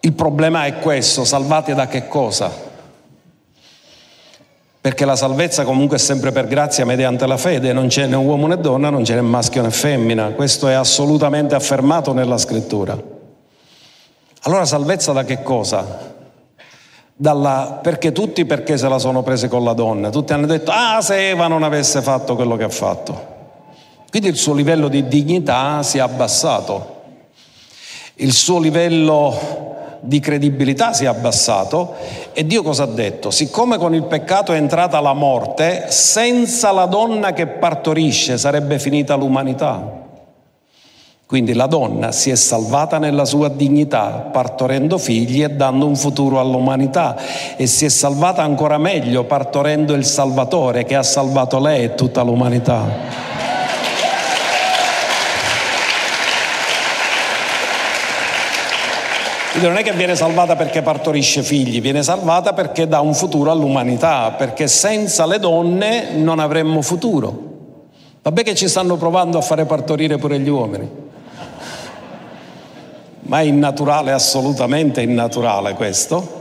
Il problema è questo, salvati da che cosa? Perché la salvezza comunque è sempre per grazia mediante la fede, non c'è né uomo né donna, non c'è né maschio né femmina, questo è assolutamente affermato nella scrittura. Allora salvezza da che cosa? Dalla, perché tutti perché se la sono prese con la donna? Tutti hanno detto, ah se Eva non avesse fatto quello che ha fatto. Quindi il suo livello di dignità si è abbassato, il suo livello di credibilità si è abbassato e Dio cosa ha detto? Siccome con il peccato è entrata la morte, senza la donna che partorisce sarebbe finita l'umanità. Quindi la donna si è salvata nella sua dignità, partorendo figli e dando un futuro all'umanità e si è salvata ancora meglio partorendo il Salvatore che ha salvato lei e tutta l'umanità. Quindi non è che viene salvata perché partorisce figli, viene salvata perché dà un futuro all'umanità, perché senza le donne non avremmo futuro. Vabbè che ci stanno provando a fare partorire pure gli uomini. Ma è innaturale, assolutamente innaturale questo.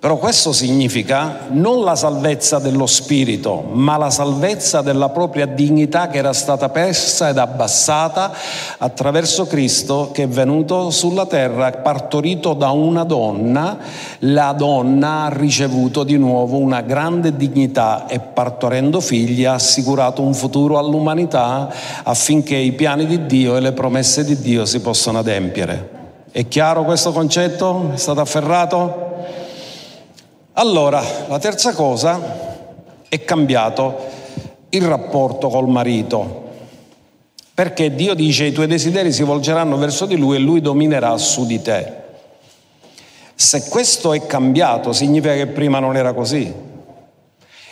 Però questo significa non la salvezza dello spirito, ma la salvezza della propria dignità che era stata persa ed abbassata attraverso Cristo che è venuto sulla terra, partorito da una donna. La donna ha ricevuto di nuovo una grande dignità e partorendo figli ha assicurato un futuro all'umanità affinché i piani di Dio e le promesse di Dio si possano adempiere. È chiaro questo concetto? È stato afferrato? Allora, la terza cosa è cambiato il rapporto col marito, perché Dio dice i tuoi desideri si volgeranno verso di lui e lui dominerà su di te. Se questo è cambiato significa che prima non era così.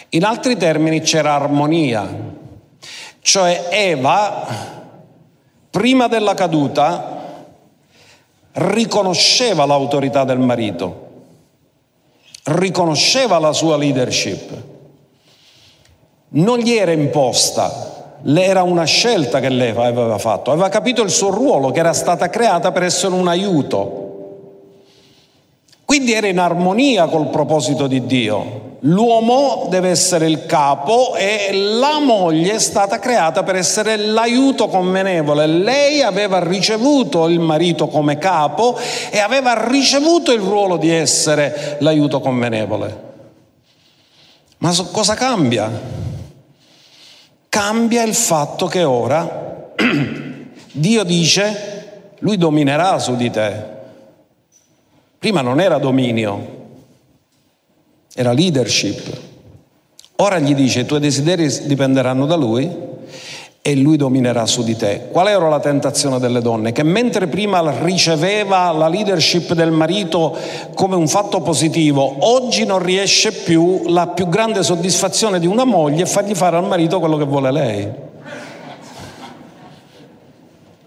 In altri termini c'era armonia, cioè Eva, prima della caduta, riconosceva l'autorità del marito riconosceva la sua leadership, non gli era imposta, era una scelta che lei aveva fatto, aveva capito il suo ruolo, che era stata creata per essere un aiuto. Quindi era in armonia col proposito di Dio. L'uomo deve essere il capo e la moglie è stata creata per essere l'aiuto convenevole. Lei aveva ricevuto il marito come capo e aveva ricevuto il ruolo di essere l'aiuto convenevole. Ma cosa cambia? Cambia il fatto che ora [clears throat] Dio dice, lui dominerà su di te. Prima non era dominio, era leadership. Ora gli dice i tuoi desideri dipenderanno da lui e lui dominerà su di te. Qual era la tentazione delle donne? Che mentre prima riceveva la leadership del marito come un fatto positivo, oggi non riesce più la più grande soddisfazione di una moglie è fargli fare al marito quello che vuole lei.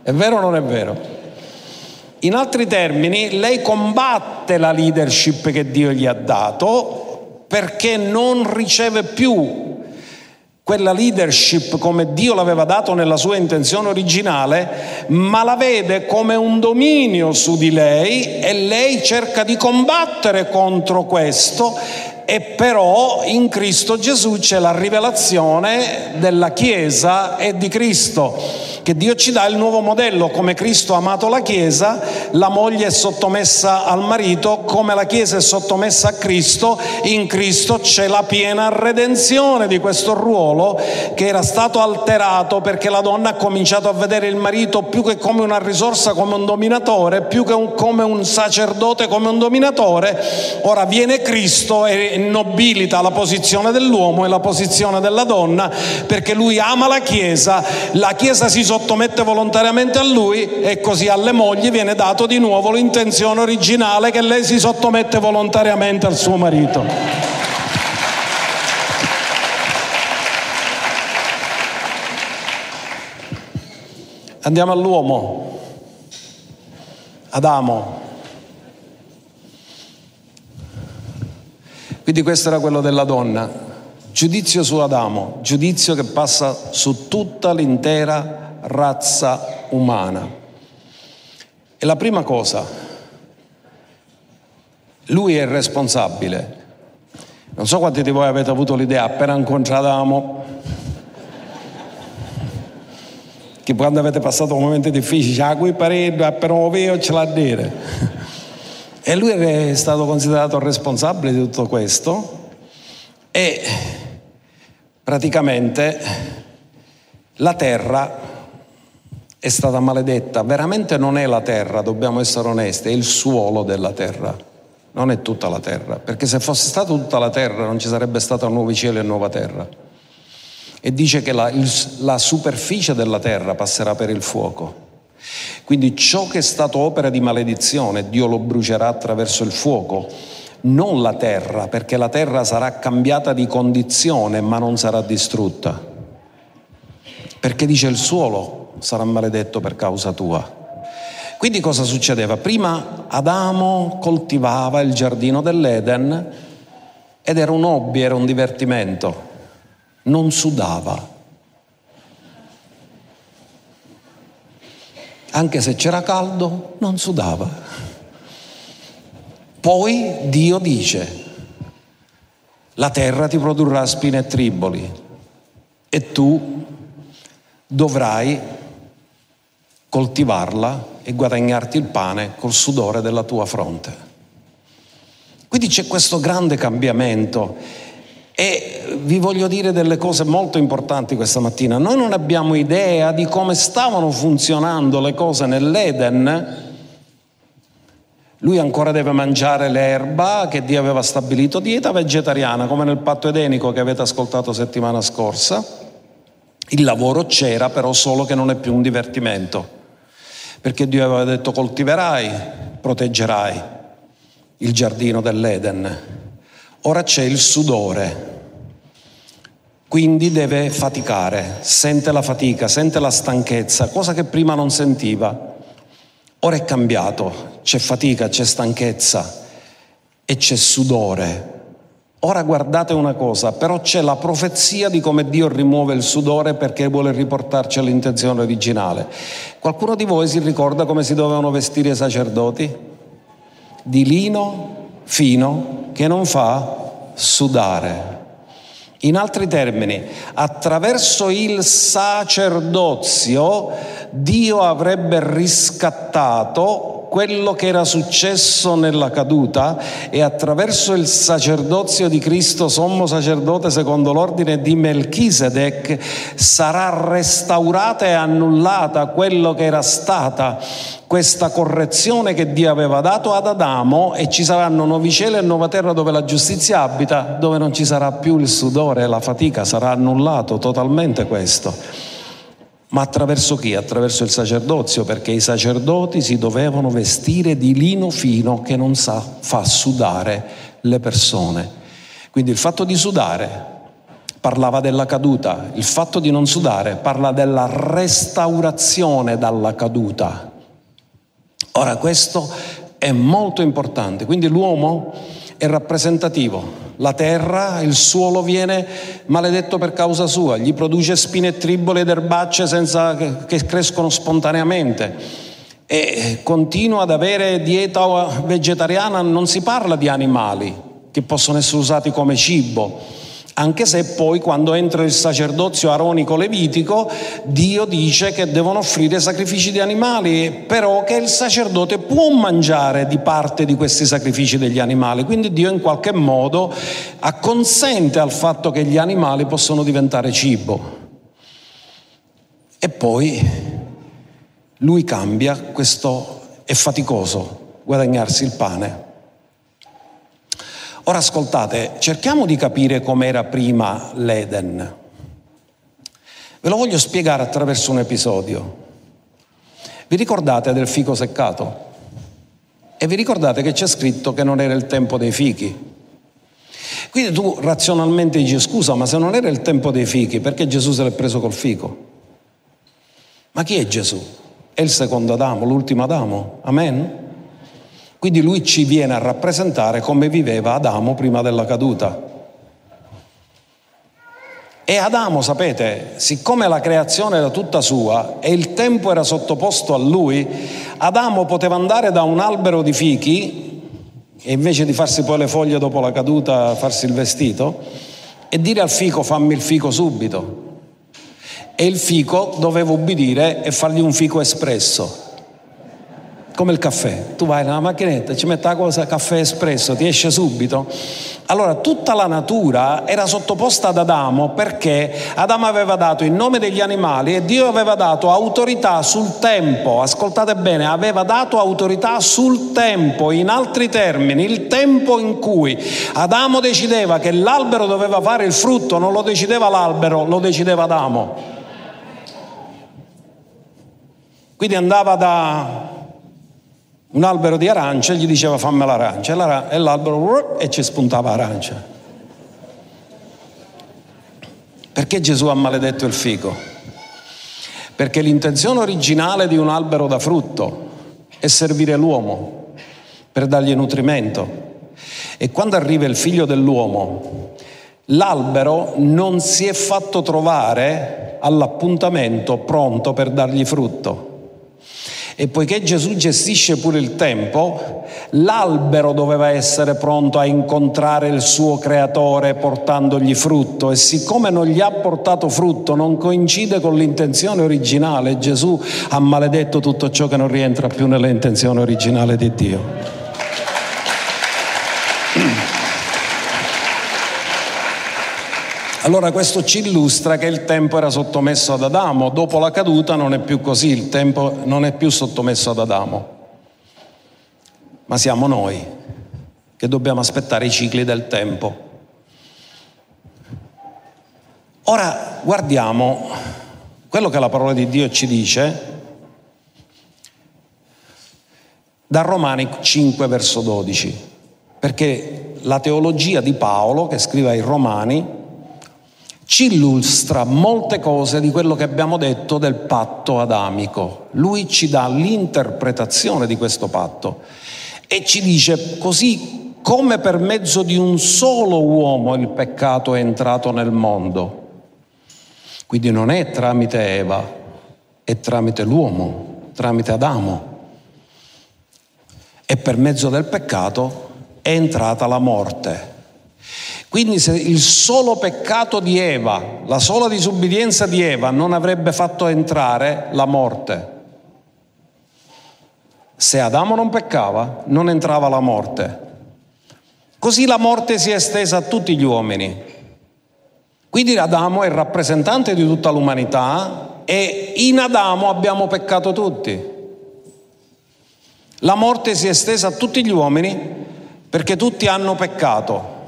È vero o non è vero? In altri termini, lei combatte la leadership che Dio gli ha dato perché non riceve più quella leadership come Dio l'aveva dato nella sua intenzione originale, ma la vede come un dominio su di lei e lei cerca di combattere contro questo e però in Cristo Gesù c'è la rivelazione della Chiesa e di Cristo che Dio ci dà il nuovo modello, come Cristo ha amato la Chiesa, la moglie è sottomessa al marito, come la Chiesa è sottomessa a Cristo, in Cristo c'è la piena redenzione di questo ruolo che era stato alterato perché la donna ha cominciato a vedere il marito più che come una risorsa, come un dominatore, più che un, come un sacerdote, come un dominatore. Ora viene Cristo e nobilita la posizione dell'uomo e la posizione della donna perché lui ama la Chiesa, la Chiesa si sottomette volontariamente a lui e così alle mogli viene dato di nuovo l'intenzione originale che lei si sottomette volontariamente al suo marito. Andiamo all'uomo, Adamo. Quindi questo era quello della donna. Giudizio su Adamo, giudizio che passa su tutta l'intera razza umana. E la prima cosa, lui è responsabile. Non so quanti di voi avete avuto l'idea appena incontravamo che quando avete passato momenti difficili, ah, qui pareggio, appena lo vedo ce l'ha a dire. E lui è stato considerato responsabile di tutto questo e praticamente la terra è stata maledetta. Veramente non è la terra, dobbiamo essere onesti, è il suolo della terra, non è tutta la terra, perché se fosse stata tutta la terra non ci sarebbe stata nuovi cieli e nuova terra. E dice che la, il, la superficie della terra passerà per il fuoco. Quindi ciò che è stato opera di maledizione, Dio lo brucerà attraverso il fuoco, non la terra, perché la terra sarà cambiata di condizione ma non sarà distrutta. Perché dice il suolo sarà maledetto per causa tua. Quindi cosa succedeva? Prima Adamo coltivava il giardino dell'Eden ed era un hobby, era un divertimento, non sudava. Anche se c'era caldo, non sudava. Poi Dio dice, la terra ti produrrà spine e triboli e tu dovrai coltivarla e guadagnarti il pane col sudore della tua fronte. Quindi c'è questo grande cambiamento e vi voglio dire delle cose molto importanti questa mattina. Noi non abbiamo idea di come stavano funzionando le cose nell'Eden. Lui ancora deve mangiare l'erba che Dio aveva stabilito, dieta vegetariana, come nel patto edenico che avete ascoltato settimana scorsa. Il lavoro c'era, però solo che non è più un divertimento, perché Dio aveva detto coltiverai, proteggerai il giardino dell'Eden. Ora c'è il sudore, quindi deve faticare, sente la fatica, sente la stanchezza, cosa che prima non sentiva. Ora è cambiato, c'è fatica, c'è stanchezza e c'è sudore. Ora guardate una cosa, però c'è la profezia di come Dio rimuove il sudore perché vuole riportarci all'intenzione originale. Qualcuno di voi si ricorda come si dovevano vestire i sacerdoti? Di lino fino che non fa sudare. In altri termini, attraverso il sacerdozio Dio avrebbe riscattato quello che era successo nella caduta e attraverso il sacerdozio di Cristo, sommo sacerdote secondo l'ordine di Melchisedec, sarà restaurata e annullata quello che era stata questa correzione che Dio aveva dato ad Adamo e ci saranno nuovi cieli e nuova terra dove la giustizia abita, dove non ci sarà più il sudore e la fatica, sarà annullato totalmente questo. Ma attraverso chi? Attraverso il sacerdozio, perché i sacerdoti si dovevano vestire di lino fino che non sa, fa sudare le persone. Quindi il fatto di sudare parlava della caduta, il fatto di non sudare parla della restaurazione dalla caduta. Ora questo è molto importante, quindi l'uomo è rappresentativo la terra, il suolo viene maledetto per causa sua, gli produce spine e tribole ed erbacce senza che crescono spontaneamente. E continua ad avere dieta vegetariana, non si parla di animali che possono essere usati come cibo anche se poi quando entra il sacerdozio aronico-levitico Dio dice che devono offrire sacrifici di animali, però che il sacerdote può mangiare di parte di questi sacrifici degli animali, quindi Dio in qualche modo acconsente al fatto che gli animali possono diventare cibo. E poi lui cambia, questo è faticoso, guadagnarsi il pane. Ora ascoltate, cerchiamo di capire com'era prima l'Eden. Ve lo voglio spiegare attraverso un episodio. Vi ricordate del fico seccato? E vi ricordate che c'è scritto che non era il tempo dei fichi? Quindi tu razionalmente dici scusa, ma se non era il tempo dei fichi, perché Gesù se l'è preso col fico? Ma chi è Gesù? È il secondo Adamo, l'ultimo Adamo. Amen? Quindi lui ci viene a rappresentare come viveva Adamo prima della caduta. E Adamo, sapete, siccome la creazione era tutta sua e il tempo era sottoposto a lui, Adamo poteva andare da un albero di fichi e invece di farsi poi le foglie dopo la caduta, farsi il vestito, e dire al fico fammi il fico subito. E il fico doveva ubbidire e fargli un fico espresso come il caffè. Tu vai nella macchinetta, ci metti la cosa caffè espresso, ti esce subito. Allora tutta la natura era sottoposta ad Adamo perché Adamo aveva dato il nome degli animali e Dio aveva dato autorità sul tempo. Ascoltate bene, aveva dato autorità sul tempo, in altri termini, il tempo in cui Adamo decideva che l'albero doveva fare il frutto, non lo decideva l'albero, lo decideva Adamo. Quindi andava da un albero di arance gli diceva fammi l'arancia e l'albero e ci spuntava arancia. Perché Gesù ha maledetto il fico? Perché l'intenzione originale di un albero da frutto è servire l'uomo per dargli nutrimento. E quando arriva il figlio dell'uomo, l'albero non si è fatto trovare all'appuntamento pronto per dargli frutto E poiché Gesù gestisce pure il tempo, l'albero doveva essere pronto a incontrare il suo creatore portandogli frutto e siccome non gli ha portato frutto, non coincide con l'intenzione originale, Gesù ha maledetto tutto ciò che non rientra più nelle intenzioni originali di Dio. Allora questo ci illustra che il tempo era sottomesso ad Adamo, dopo la caduta non è più così, il tempo non è più sottomesso ad Adamo, ma siamo noi che dobbiamo aspettare i cicli del tempo. Ora guardiamo quello che la parola di Dio ci dice da Romani 5 verso 12, perché la teologia di Paolo che scrive ai Romani ci illustra molte cose di quello che abbiamo detto del patto adamico. Lui ci dà l'interpretazione di questo patto e ci dice così come per mezzo di un solo uomo il peccato è entrato nel mondo. Quindi non è tramite Eva, è tramite l'uomo, tramite Adamo. E per mezzo del peccato è entrata la morte. Quindi se il solo peccato di Eva, la sola disubbidienza di Eva non avrebbe fatto entrare la morte. Se Adamo non peccava, non entrava la morte. Così la morte si è estesa a tutti gli uomini. Quindi Adamo è il rappresentante di tutta l'umanità e in Adamo abbiamo peccato tutti. La morte si è estesa a tutti gli uomini perché tutti hanno peccato.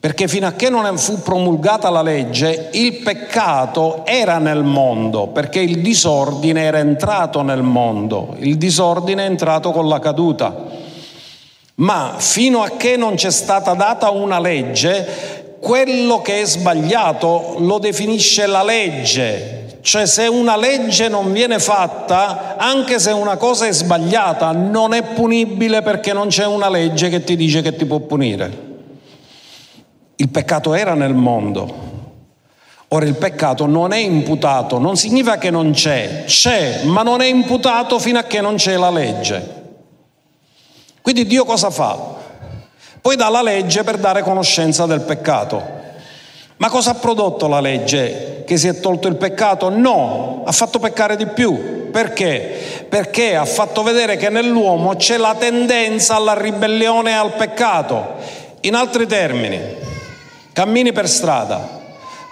Perché fino a che non fu promulgata la legge, il peccato era nel mondo, perché il disordine era entrato nel mondo, il disordine è entrato con la caduta. Ma fino a che non c'è stata data una legge, quello che è sbagliato lo definisce la legge. Cioè se una legge non viene fatta, anche se una cosa è sbagliata, non è punibile perché non c'è una legge che ti dice che ti può punire. Il peccato era nel mondo. Ora il peccato non è imputato, non significa che non c'è, c'è, ma non è imputato fino a che non c'è la legge. Quindi Dio cosa fa? Poi dà la legge per dare conoscenza del peccato. Ma cosa ha prodotto la legge? Che si è tolto il peccato? No, ha fatto peccare di più. Perché? Perché ha fatto vedere che nell'uomo c'è la tendenza alla ribellione e al peccato. In altri termini, Cammini per strada,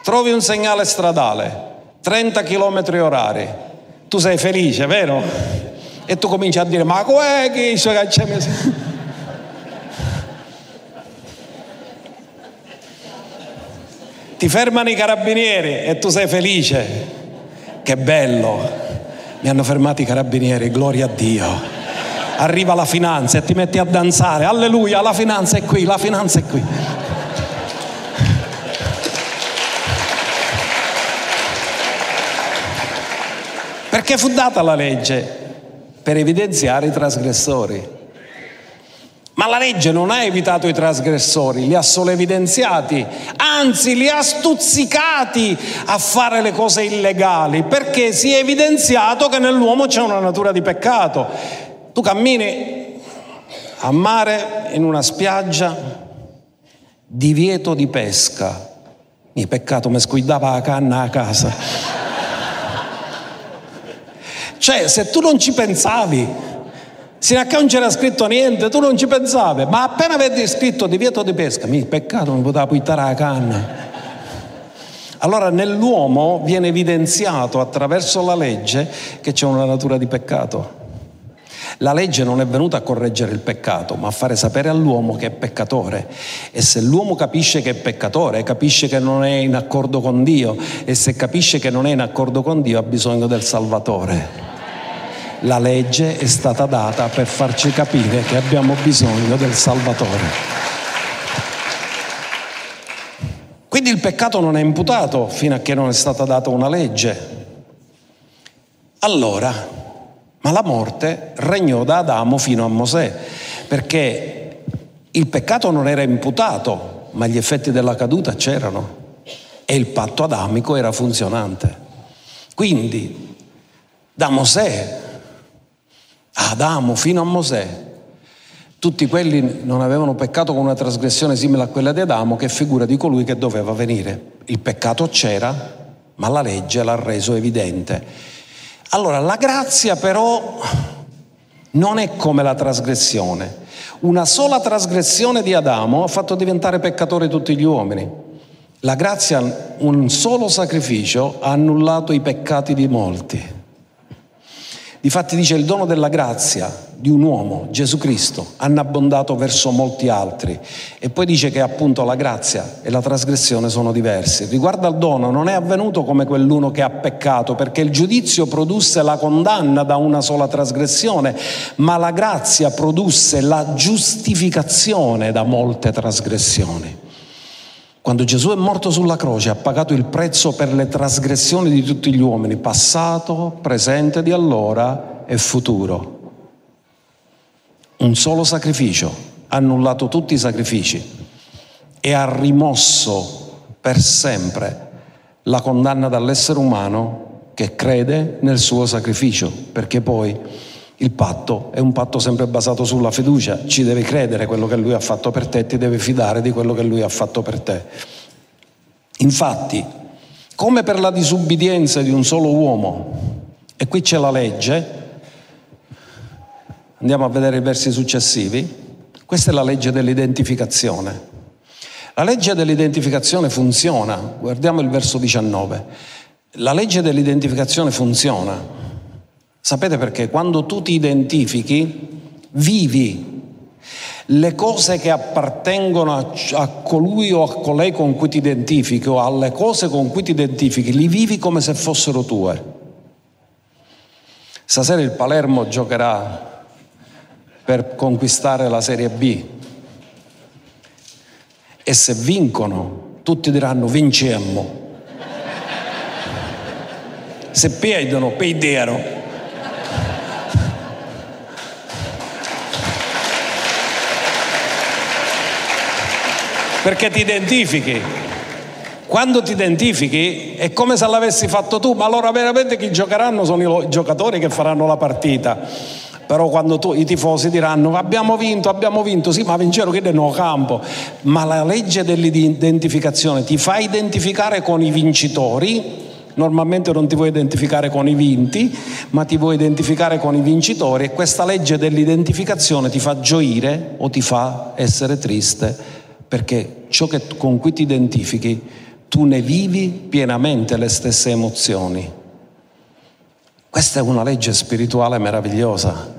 trovi un segnale stradale, 30 km orari, tu sei felice, vero? E tu cominci a dire, ma com'è che i suoi cacciami... Ti fermano i carabinieri e tu sei felice. Che bello. Mi hanno fermato i carabinieri, gloria a Dio. Arriva la finanza e ti metti a danzare. Alleluia, la finanza è qui, la finanza è qui. Perché fu data la legge? Per evidenziare i trasgressori. Ma la legge non ha evitato i trasgressori, li ha solo evidenziati, anzi li ha stuzzicati a fare le cose illegali, perché si è evidenziato che nell'uomo c'è una natura di peccato. Tu cammini a mare in una spiaggia, divieto di pesca. Mi peccato, mi squidava la canna a casa. Cioè, se tu non ci pensavi, sino a che non c'era scritto niente, tu non ci pensavi, ma appena vedi scritto divieto di pesca, mi peccato, non poteva buttare la canna. Allora nell'uomo viene evidenziato attraverso la legge che c'è una natura di peccato. La legge non è venuta a correggere il peccato, ma a fare sapere all'uomo che è peccatore. E se l'uomo capisce che è peccatore, capisce che non è in accordo con Dio, e se capisce che non è in accordo con Dio, ha bisogno del Salvatore. La legge è stata data per farci capire che abbiamo bisogno del Salvatore. Quindi il peccato non è imputato fino a che non è stata data una legge. Allora, ma la morte regnò da Adamo fino a Mosè, perché il peccato non era imputato, ma gli effetti della caduta c'erano e il patto adamico era funzionante. Quindi da Mosè Adamo fino a Mosè, tutti quelli non avevano peccato con una trasgressione simile a quella di Adamo, che è figura di colui che doveva venire. Il peccato c'era, ma la legge l'ha reso evidente. Allora, la grazia però non è come la trasgressione. Una sola trasgressione di Adamo ha fatto diventare peccatori tutti gli uomini. La grazia, un solo sacrificio, ha annullato i peccati di molti. Difatti dice il dono della grazia di un uomo, Gesù Cristo, hanno abbondato verso molti altri. E poi dice che appunto la grazia e la trasgressione sono diversi. Riguardo al dono non è avvenuto come quell'uno che ha peccato, perché il giudizio produsse la condanna da una sola trasgressione, ma la grazia produsse la giustificazione da molte trasgressioni. Quando Gesù è morto sulla croce ha pagato il prezzo per le trasgressioni di tutti gli uomini, passato, presente di allora e futuro. Un solo sacrificio ha annullato tutti i sacrifici e ha rimosso per sempre la condanna dall'essere umano che crede nel suo sacrificio, perché poi il patto è un patto sempre basato sulla fiducia, ci devi credere quello che lui ha fatto per te, ti devi fidare di quello che lui ha fatto per te. Infatti, come per la disubbidienza di un solo uomo, e qui c'è la legge, andiamo a vedere i versi successivi, questa è la legge dell'identificazione. La legge dell'identificazione funziona, guardiamo il verso 19, la legge dell'identificazione funziona Sapete perché? Quando tu ti identifichi, vivi le cose che appartengono a, colui o a colei con cui ti identifichi o alle cose con cui ti identifichi, li vivi come se fossero tue. Stasera il Palermo giocherà per conquistare la Serie B e se vincono tutti diranno vincemmo. Se perdono, perderono. Perché ti identifichi. Quando ti identifichi è come se l'avessi fatto tu, ma allora veramente chi giocheranno sono i giocatori che faranno la partita. Però quando tu, i tifosi diranno abbiamo vinto, abbiamo vinto, sì, ma vincero che nel campo. Ma la legge dell'identificazione ti fa identificare con i vincitori, normalmente non ti vuoi identificare con i vinti, ma ti vuoi identificare con i vincitori e questa legge dell'identificazione ti fa gioire o ti fa essere triste perché ciò che, con cui ti identifichi, tu ne vivi pienamente le stesse emozioni. Questa è una legge spirituale meravigliosa.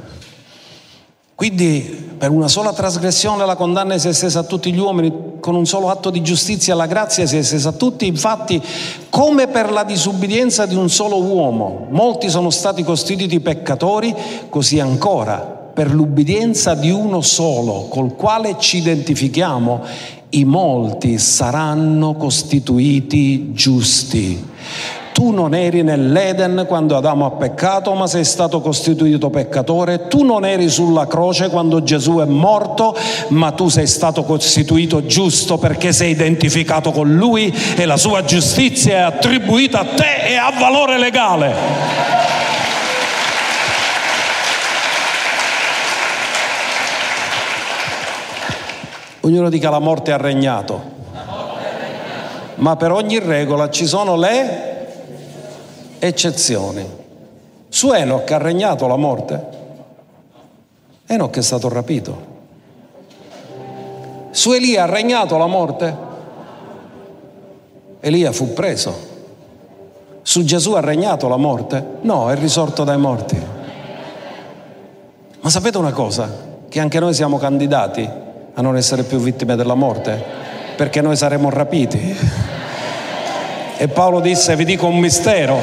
Quindi per una sola trasgressione la condanna si è estesa a tutti gli uomini, con un solo atto di giustizia la grazia si è estesa a tutti, infatti come per la disubbidienza di un solo uomo molti sono stati costituiti peccatori, così ancora per l'ubbidienza di uno solo, col quale ci identifichiamo, i molti saranno costituiti giusti. Tu non eri nell'Eden quando Adamo ha peccato, ma sei stato costituito peccatore. Tu non eri sulla croce quando Gesù è morto, ma tu sei stato costituito giusto perché sei identificato con Lui e la sua giustizia è attribuita a te e ha valore legale. Ognuno dica la morte ha regnato. Ma per ogni regola ci sono le eccezioni. Su Enoch ha regnato la morte. Enoch è stato rapito. Su Elia ha regnato la morte. Elia fu preso. Su Gesù ha regnato la morte? No, è risorto dai morti. Ma sapete una cosa? Che anche noi siamo candidati a non essere più vittime della morte, perché noi saremo rapiti. E Paolo disse, vi dico un mistero,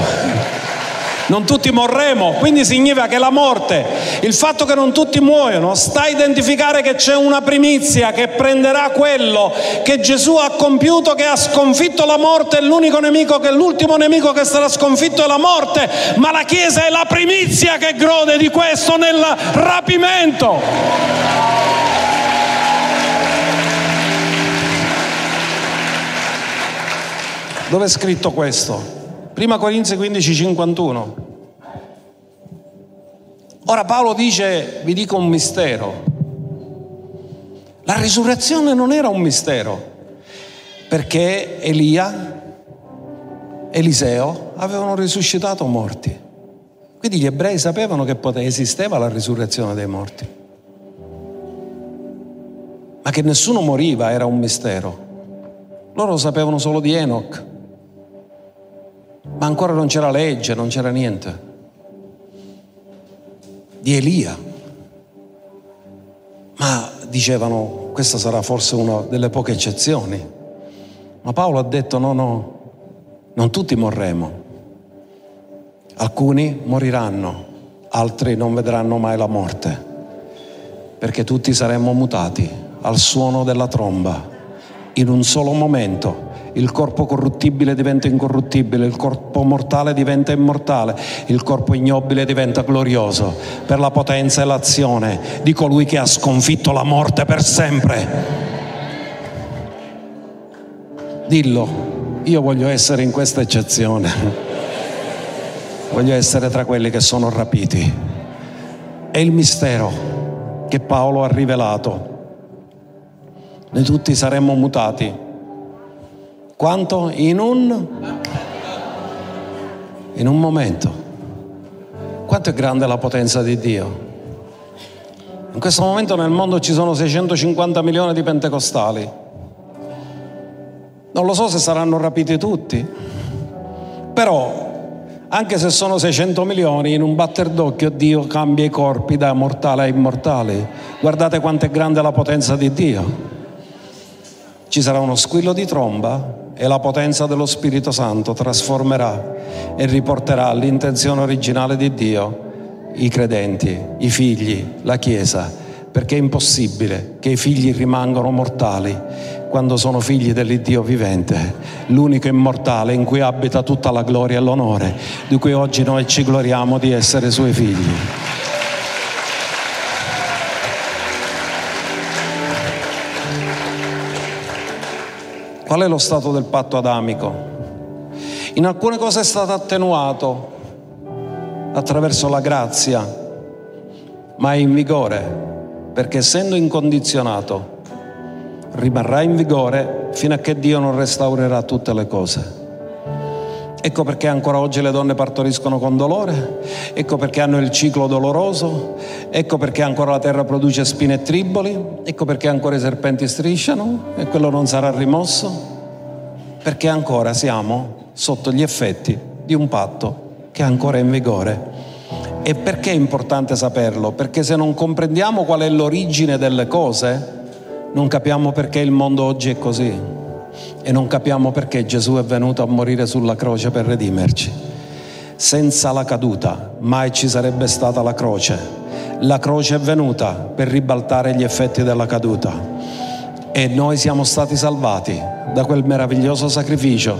non tutti morremo, quindi significa che la morte, il fatto che non tutti muoiono, sta a identificare che c'è una primizia che prenderà quello che Gesù ha compiuto, che ha sconfitto la morte, l'unico nemico che l'ultimo nemico che sarà sconfitto è la morte, ma la Chiesa è la primizia che gode di questo nel rapimento. Dove è scritto questo? Prima Corinzi 15, 51. Ora Paolo dice, vi dico un mistero. La risurrezione non era un mistero, perché Elia, Eliseo avevano risuscitato morti. Quindi gli ebrei sapevano che esisteva la risurrezione dei morti. Ma che nessuno moriva era un mistero. Loro lo sapevano solo di Enoch. Ma ancora non c'era legge, non c'era niente di Elia. Ma dicevano, questa sarà forse una delle poche eccezioni. Ma Paolo ha detto no, no, non tutti morremo. Alcuni moriranno, altri non vedranno mai la morte, perché tutti saremmo mutati al suono della tromba, in un solo momento il corpo corruttibile diventa incorruttibile, il corpo mortale diventa immortale, il corpo ignobile diventa glorioso per la potenza e l'azione di colui che ha sconfitto la morte per sempre. Dillo, io voglio essere in questa eccezione, voglio essere tra quelli che sono rapiti. È il mistero che Paolo ha rivelato. Noi tutti saremmo mutati quanto? In un, in un momento. Quanto è grande la potenza di Dio? In questo momento nel mondo ci sono 650 milioni di pentecostali. Non lo so se saranno rapiti tutti, però anche se sono 600 milioni, in un batter d'occhio Dio cambia i corpi da mortale a immortali. Guardate quanto è grande la potenza di Dio. Ci sarà uno squillo di tromba e la potenza dello Spirito Santo trasformerà e riporterà all'intenzione originale di Dio i credenti, i figli, la Chiesa, perché è impossibile che i figli rimangano mortali quando sono figli dell'Iddio vivente, l'unico immortale in cui abita tutta la gloria e l'onore, di cui oggi noi ci gloriamo di essere suoi figli. Qual è lo stato del patto adamico? In alcune cose è stato attenuato attraverso la grazia, ma è in vigore perché essendo incondizionato rimarrà in vigore fino a che Dio non restaurerà tutte le cose. Ecco perché ancora oggi le donne partoriscono con dolore, ecco perché hanno il ciclo doloroso, ecco perché ancora la terra produce spine e triboli, ecco perché ancora i serpenti strisciano e quello non sarà rimosso, perché ancora siamo sotto gli effetti di un patto che è ancora in vigore. E perché è importante saperlo? Perché se non comprendiamo qual è l'origine delle cose, non capiamo perché il mondo oggi è così e non capiamo perché Gesù è venuto a morire sulla croce per redimerci. Senza la caduta mai ci sarebbe stata la croce. La croce è venuta per ribaltare gli effetti della caduta e noi siamo stati salvati da quel meraviglioso sacrificio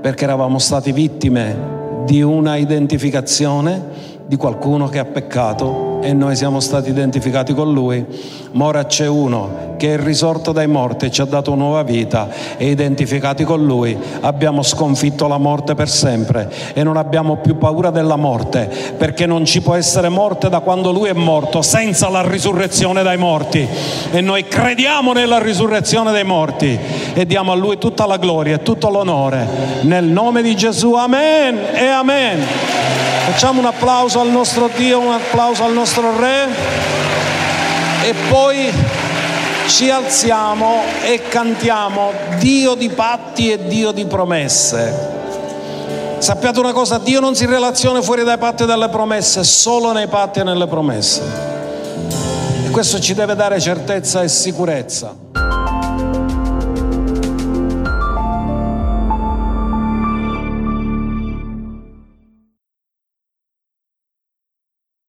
perché eravamo stati vittime di una identificazione di qualcuno che ha peccato e noi siamo stati identificati con lui, ma ora c'è uno che è risorto dai morti e ci ha dato nuova vita. E identificati con lui abbiamo sconfitto la morte per sempre e non abbiamo più paura della morte perché non ci può essere morte da quando lui è morto senza la risurrezione dai morti. E noi crediamo nella risurrezione dei morti e diamo a lui tutta la gloria e tutto l'onore. Nel nome di Gesù amen e amen facciamo un applauso al nostro Dio un applauso al nostro Re e poi ci alziamo e cantiamo Dio di patti e Dio di promesse. Sappiate una cosa, Dio non si relaziona fuori dai patti e dalle promesse, solo nei patti e nelle promesse. E questo ci deve dare certezza e sicurezza.